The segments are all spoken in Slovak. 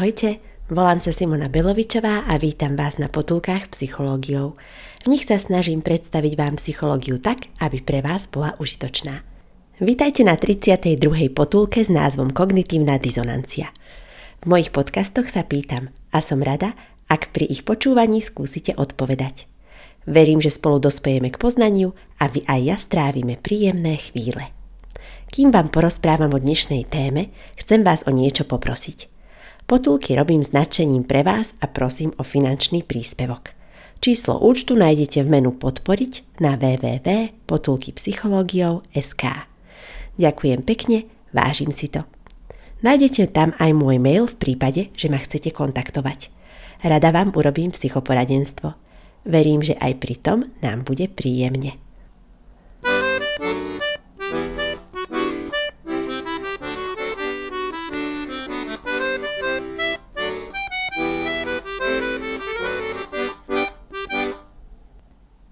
Ahojte, volám sa Simona Belovičová a vítam vás na potulkách psychológiou. V nich sa snažím predstaviť vám psychológiu tak, aby pre vás bola užitočná. Vítajte na 32. potulke s názvom Kognitívna dizonancia. V mojich podcastoch sa pýtam a som rada, ak pri ich počúvaní skúsite odpovedať. Verím, že spolu dospejeme k poznaniu a vy aj ja strávime príjemné chvíle. Kým vám porozprávam o dnešnej téme, chcem vás o niečo poprosiť. Potulky robím značením pre vás a prosím o finančný príspevok. Číslo účtu nájdete v menu Podporiť na www.potulkypsychologiou.sk Ďakujem pekne, vážim si to. Nájdete tam aj môj mail v prípade, že ma chcete kontaktovať. Rada vám urobím psychoporadenstvo. Verím, že aj pri tom nám bude príjemne.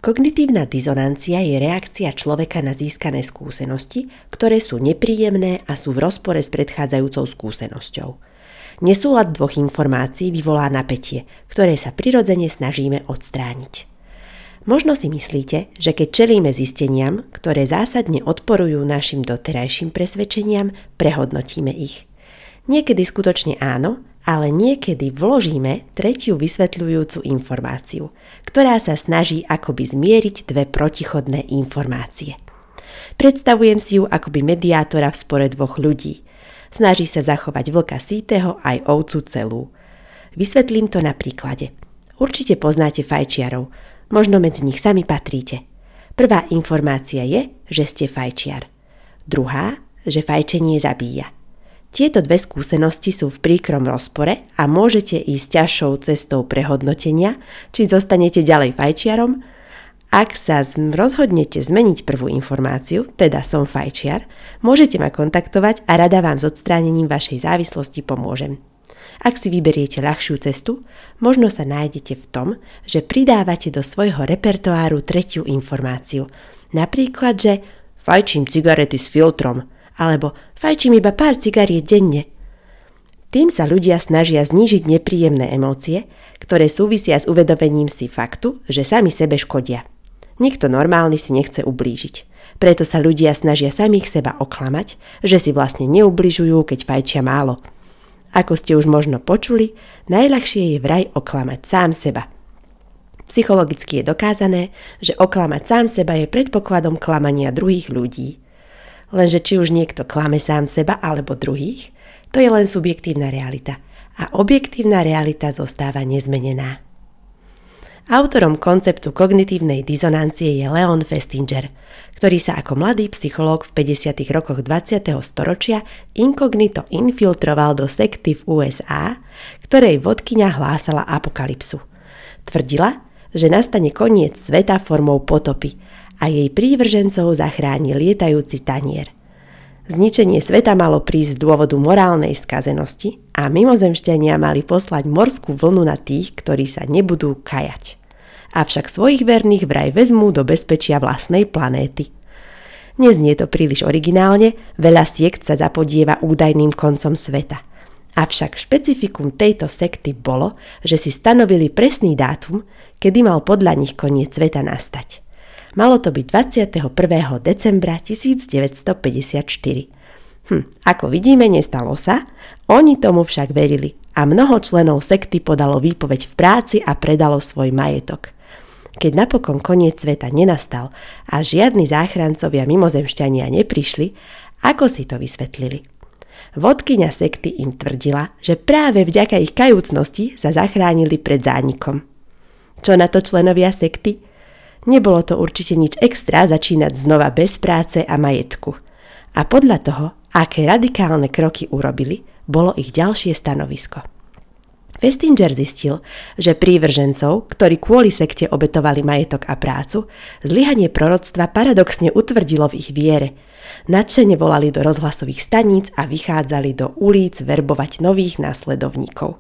Kognitívna dizonancia je reakcia človeka na získané skúsenosti, ktoré sú nepríjemné a sú v rozpore s predchádzajúcou skúsenosťou. Nesúlad dvoch informácií vyvolá napätie, ktoré sa prirodzene snažíme odstrániť. Možno si myslíte, že keď čelíme zisteniam, ktoré zásadne odporujú našim doterajším presvedčeniam, prehodnotíme ich. Niekedy skutočne áno, ale niekedy vložíme tretiu vysvetľujúcu informáciu, ktorá sa snaží akoby zmieriť dve protichodné informácie. Predstavujem si ju akoby mediátora v spore dvoch ľudí. Snaží sa zachovať vlka sítého aj ovcu celú. Vysvetlím to na príklade. Určite poznáte fajčiarov, možno medzi nich sami patríte. Prvá informácia je, že ste fajčiar. Druhá, že fajčenie zabíja. Tieto dve skúsenosti sú v príkrom rozpore a môžete ísť ťažšou cestou prehodnotenia, či zostanete ďalej fajčiarom. Ak sa rozhodnete zmeniť prvú informáciu, teda som fajčiar, môžete ma kontaktovať a rada vám s odstránením vašej závislosti pomôžem. Ak si vyberiete ľahšiu cestu, možno sa nájdete v tom, že pridávate do svojho repertoáru tretiu informáciu. Napríklad, že fajčím cigarety s filtrom – alebo fajčím iba pár cigariet denne. Tým sa ľudia snažia znížiť nepríjemné emócie, ktoré súvisia s uvedomením si faktu, že sami sebe škodia. Nikto normálny si nechce ublížiť. Preto sa ľudia snažia samých seba oklamať, že si vlastne neubližujú, keď fajčia málo. Ako ste už možno počuli, najľahšie je vraj oklamať sám seba. Psychologicky je dokázané, že oklamať sám seba je predpokladom klamania druhých ľudí. Lenže či už niekto klame sám seba alebo druhých, to je len subjektívna realita a objektívna realita zostáva nezmenená. Autorom konceptu kognitívnej dizonancie je Leon Festinger, ktorý sa ako mladý psychológ v 50. rokoch 20. storočia inkognito infiltroval do sekty v USA, ktorej vodkyňa hlásala apokalypsu. Tvrdila, že nastane koniec sveta formou potopy a jej prívržencov zachráni lietajúci tanier. Zničenie sveta malo prísť z dôvodu morálnej skazenosti a mimozemšťania mali poslať morskú vlnu na tých, ktorí sa nebudú kajať. Avšak svojich verných vraj vezmú do bezpečia vlastnej planéty. Neznie to príliš originálne, veľa siekt sa zapodieva údajným koncom sveta. Avšak špecifikum tejto sekty bolo, že si stanovili presný dátum, kedy mal podľa nich koniec sveta nastať. Malo to byť 21. decembra 1954. Hm, ako vidíme, nestalo sa, oni tomu však verili a mnoho členov sekty podalo výpoveď v práci a predalo svoj majetok. Keď napokon koniec sveta nenastal a žiadni záchrancovia mimozemšťania neprišli, ako si to vysvetlili? Vodkyňa sekty im tvrdila, že práve vďaka ich kajúcnosti sa zachránili pred zánikom. Čo na to členovia sekty? Nebolo to určite nič extra začínať znova bez práce a majetku. A podľa toho, aké radikálne kroky urobili, bolo ich ďalšie stanovisko. Festinger zistil, že prívržencov, ktorí kvôli sekte obetovali majetok a prácu, zlyhanie proroctva paradoxne utvrdilo v ich viere. Nadšene volali do rozhlasových staníc a vychádzali do ulic verbovať nových následovníkov.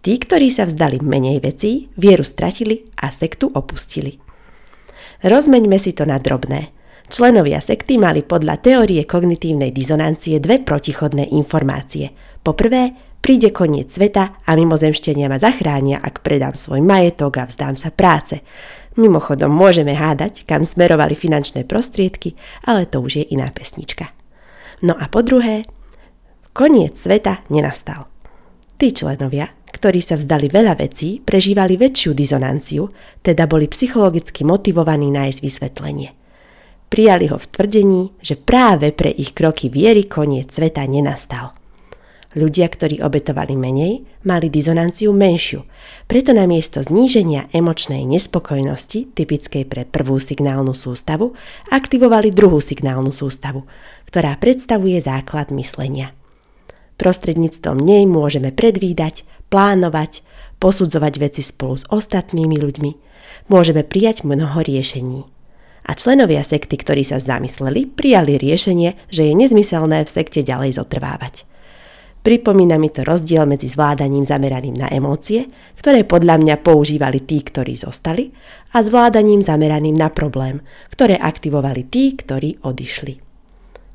Tí, ktorí sa vzdali menej vecí, vieru stratili a sektu opustili. Rozmeňme si to na drobné. Členovia sekty mali podľa teórie kognitívnej dizonancie dve protichodné informácie. Po prvé, Príde koniec sveta a mimozemštenia ma zachránia, ak predám svoj majetok a vzdám sa práce. Mimochodom môžeme hádať, kam smerovali finančné prostriedky, ale to už je iná pesnička. No a po druhé, koniec sveta nenastal. Tí členovia, ktorí sa vzdali veľa vecí, prežívali väčšiu dizonanciu, teda boli psychologicky motivovaní nájsť vysvetlenie. Prijali ho v tvrdení, že práve pre ich kroky viery koniec sveta nenastal. Ľudia, ktorí obetovali menej, mali dizonanciu menšiu, preto namiesto zníženia emočnej nespokojnosti, typickej pre prvú signálnu sústavu, aktivovali druhú signálnu sústavu, ktorá predstavuje základ myslenia. Prostredníctvom nej môžeme predvídať, plánovať, posudzovať veci spolu s ostatnými ľuďmi, môžeme prijať mnoho riešení. A členovia sekty, ktorí sa zamysleli, prijali riešenie, že je nezmyselné v sekte ďalej zotrvávať. Pripomína mi to rozdiel medzi zvládaním zameraným na emócie, ktoré podľa mňa používali tí, ktorí zostali, a zvládaním zameraným na problém, ktoré aktivovali tí, ktorí odišli.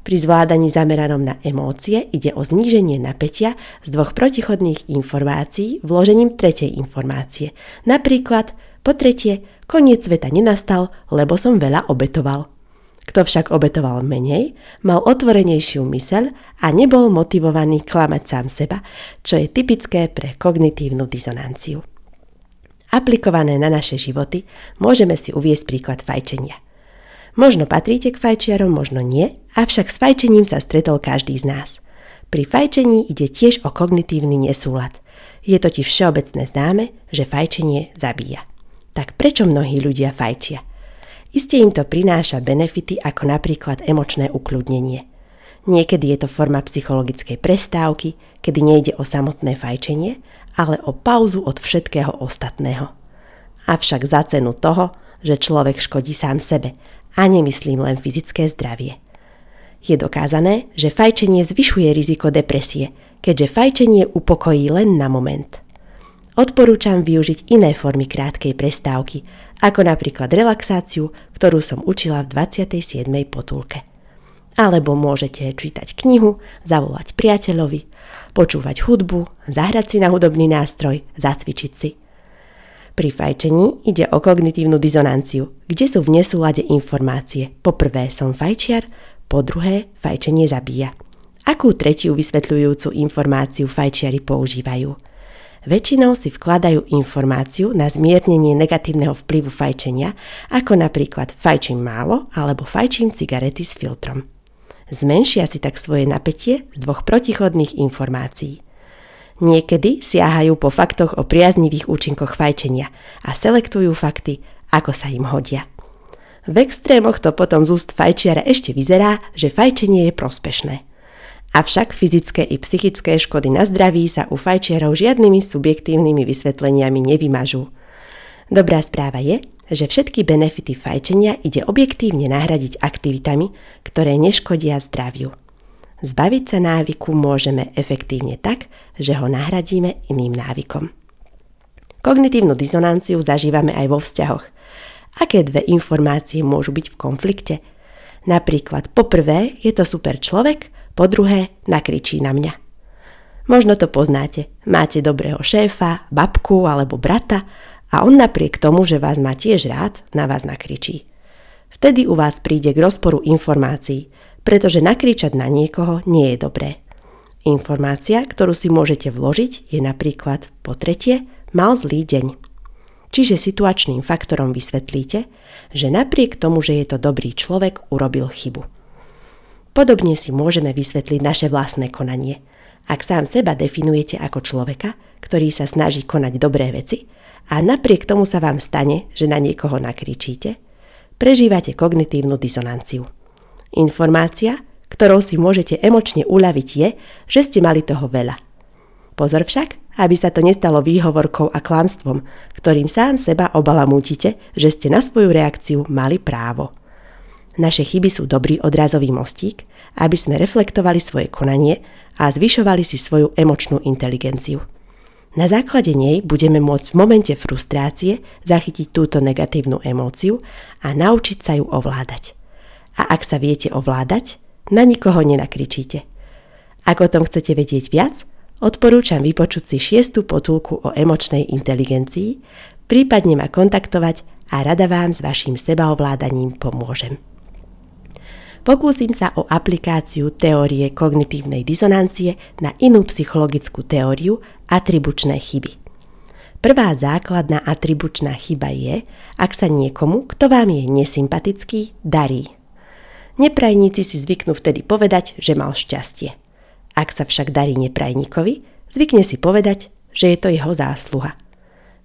Pri zvládaní zameranom na emócie ide o zníženie napätia z dvoch protichodných informácií vložením tretej informácie. Napríklad, po tretie, koniec sveta nenastal, lebo som veľa obetoval. Kto však obetoval menej, mal otvorenejšiu myseľ a nebol motivovaný klamať sám seba, čo je typické pre kognitívnu dizonanciu. Aplikované na naše životy môžeme si uviesť príklad fajčenia. Možno patríte k fajčiarom, možno nie, avšak s fajčením sa stretol každý z nás. Pri fajčení ide tiež o kognitívny nesúlad. Je totiž všeobecné známe, že fajčenie zabíja. Tak prečo mnohí ľudia fajčia? Isté im to prináša benefity ako napríklad emočné ukľudnenie. Niekedy je to forma psychologickej prestávky, kedy nejde o samotné fajčenie, ale o pauzu od všetkého ostatného. Avšak za cenu toho, že človek škodí sám sebe a nemyslím len fyzické zdravie. Je dokázané, že fajčenie zvyšuje riziko depresie, keďže fajčenie upokojí len na moment. Odporúčam využiť iné formy krátkej prestávky, ako napríklad relaxáciu, ktorú som učila v 27. potulke. Alebo môžete čítať knihu, zavolať priateľovi, počúvať hudbu, zahrať si na hudobný nástroj, zacvičiť si. Pri fajčení ide o kognitívnu dizonanciu, kde sú v nesúlade informácie. Po prvé som fajčiar, po druhé fajčenie zabíja. Akú tretiu vysvetľujúcu informáciu fajčiari používajú? väčšinou si vkladajú informáciu na zmiernenie negatívneho vplyvu fajčenia, ako napríklad fajčím málo alebo fajčím cigarety s filtrom. Zmenšia si tak svoje napätie z dvoch protichodných informácií. Niekedy siahajú po faktoch o priaznivých účinkoch fajčenia a selektujú fakty, ako sa im hodia. V extrémoch to potom z úst fajčiara ešte vyzerá, že fajčenie je prospešné – Avšak fyzické i psychické škody na zdraví sa u fajčiarov žiadnymi subjektívnymi vysvetleniami nevymažú. Dobrá správa je, že všetky benefity fajčenia ide objektívne nahradiť aktivitami, ktoré neškodia zdraviu. Zbaviť sa návyku môžeme efektívne tak, že ho nahradíme iným návykom. Kognitívnu dizonanciu zažívame aj vo vzťahoch. Aké dve informácie môžu byť v konflikte? Napríklad poprvé je to super človek po druhé, nakričí na mňa. Možno to poznáte. Máte dobrého šéfa, babku alebo brata a on napriek tomu, že vás má tiež rád, na vás nakričí. Vtedy u vás príde k rozporu informácií, pretože nakričať na niekoho nie je dobré. Informácia, ktorú si môžete vložiť, je napríklad po tretie, mal zlý deň. Čiže situačným faktorom vysvetlíte, že napriek tomu, že je to dobrý človek, urobil chybu. Podobne si môžeme vysvetliť naše vlastné konanie. Ak sám seba definujete ako človeka, ktorý sa snaží konať dobré veci a napriek tomu sa vám stane, že na niekoho nakričíte, prežívate kognitívnu disonanciu. Informácia, ktorou si môžete emočne uľaviť je, že ste mali toho veľa. Pozor však, aby sa to nestalo výhovorkou a klamstvom, ktorým sám seba obalamútite, že ste na svoju reakciu mali právo. Naše chyby sú dobrý odrazový mostík, aby sme reflektovali svoje konanie a zvyšovali si svoju emočnú inteligenciu. Na základe nej budeme môcť v momente frustrácie zachytiť túto negatívnu emóciu a naučiť sa ju ovládať. A ak sa viete ovládať, na nikoho nenakričíte. Ak o tom chcete vedieť viac, odporúčam vypočuť si šiestu potulku o emočnej inteligencii, prípadne ma kontaktovať a rada vám s vašim sebaovládaním pomôžem. Pokúsim sa o aplikáciu teórie kognitívnej dizonancie na inú psychologickú teóriu atribučné chyby. Prvá základná atribučná chyba je, ak sa niekomu, kto vám je nesympatický, darí. Neprajníci si zvyknú vtedy povedať, že mal šťastie. Ak sa však darí neprajníkovi, zvykne si povedať, že je to jeho zásluha.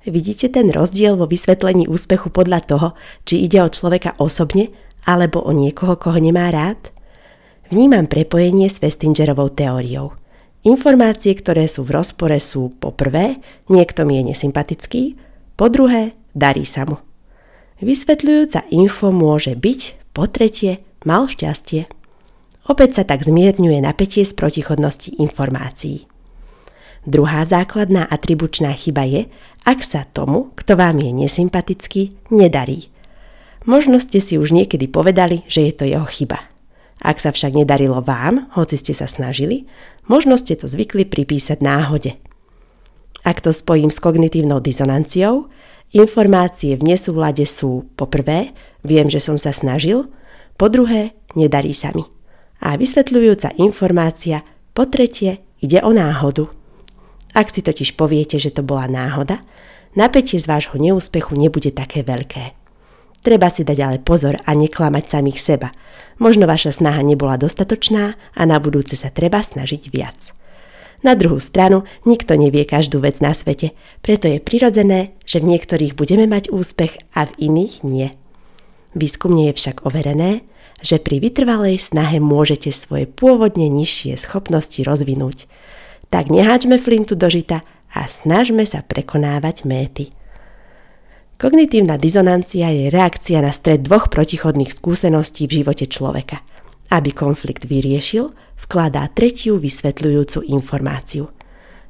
Vidíte ten rozdiel vo vysvetlení úspechu podľa toho, či ide o človeka osobne alebo o niekoho, koho nemá rád? Vnímam prepojenie s Westingerovou teóriou. Informácie, ktoré sú v rozpore sú po prvé, niekto mi je nesympatický, po druhé, darí sa mu. Vysvetľujúca info môže byť, po tretie, mal šťastie. Opäť sa tak zmierňuje napätie z protichodnosti informácií. Druhá základná atribučná chyba je, ak sa tomu, kto vám je nesympatický, nedarí. Možno ste si už niekedy povedali, že je to jeho chyba. Ak sa však nedarilo vám, hoci ste sa snažili, možno ste to zvykli pripísať náhode. Ak to spojím s kognitívnou dizonanciou, informácie v nesúlade sú po prvé, viem, že som sa snažil, po druhé, nedarí sa mi. A vysvetľujúca informácia, po tretie, ide o náhodu. Ak si totiž poviete, že to bola náhoda, napätie z vášho neúspechu nebude také veľké. Treba si dať ale pozor a neklamať samých seba. Možno vaša snaha nebola dostatočná a na budúce sa treba snažiť viac. Na druhú stranu, nikto nevie každú vec na svete, preto je prirodzené, že v niektorých budeme mať úspech a v iných nie. Výskumne je však overené, že pri vytrvalej snahe môžete svoje pôvodne nižšie schopnosti rozvinúť. Tak neháčme flintu do žita a snažme sa prekonávať méty. Kognitívna dizonancia je reakcia na stred dvoch protichodných skúseností v živote človeka. Aby konflikt vyriešil, vkladá tretiu vysvetľujúcu informáciu.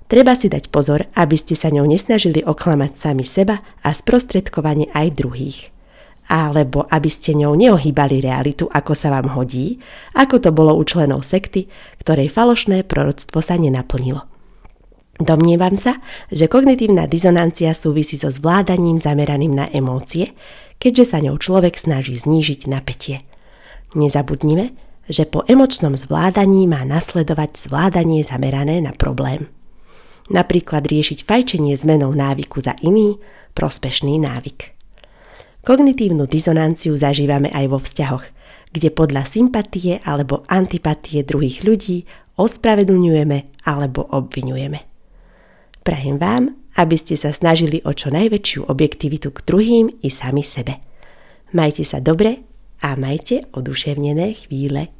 Treba si dať pozor, aby ste sa ňou nesnažili oklamať sami seba a sprostredkovanie aj druhých. Alebo aby ste ňou neohýbali realitu, ako sa vám hodí, ako to bolo u členov sekty, ktorej falošné proroctvo sa nenaplnilo. Domnievam sa, že kognitívna dizonancia súvisí so zvládaním zameraným na emócie, keďže sa ňou človek snaží znížiť napätie. Nezabudnime, že po emočnom zvládaní má nasledovať zvládanie zamerané na problém. Napríklad riešiť fajčenie zmenou návyku za iný, prospešný návyk. Kognitívnu dizonanciu zažívame aj vo vzťahoch, kde podľa sympatie alebo antipatie druhých ľudí ospravedlňujeme alebo obvinujeme. Prajem vám, aby ste sa snažili o čo najväčšiu objektivitu k druhým i sami sebe. Majte sa dobre a majte oduševnené chvíle.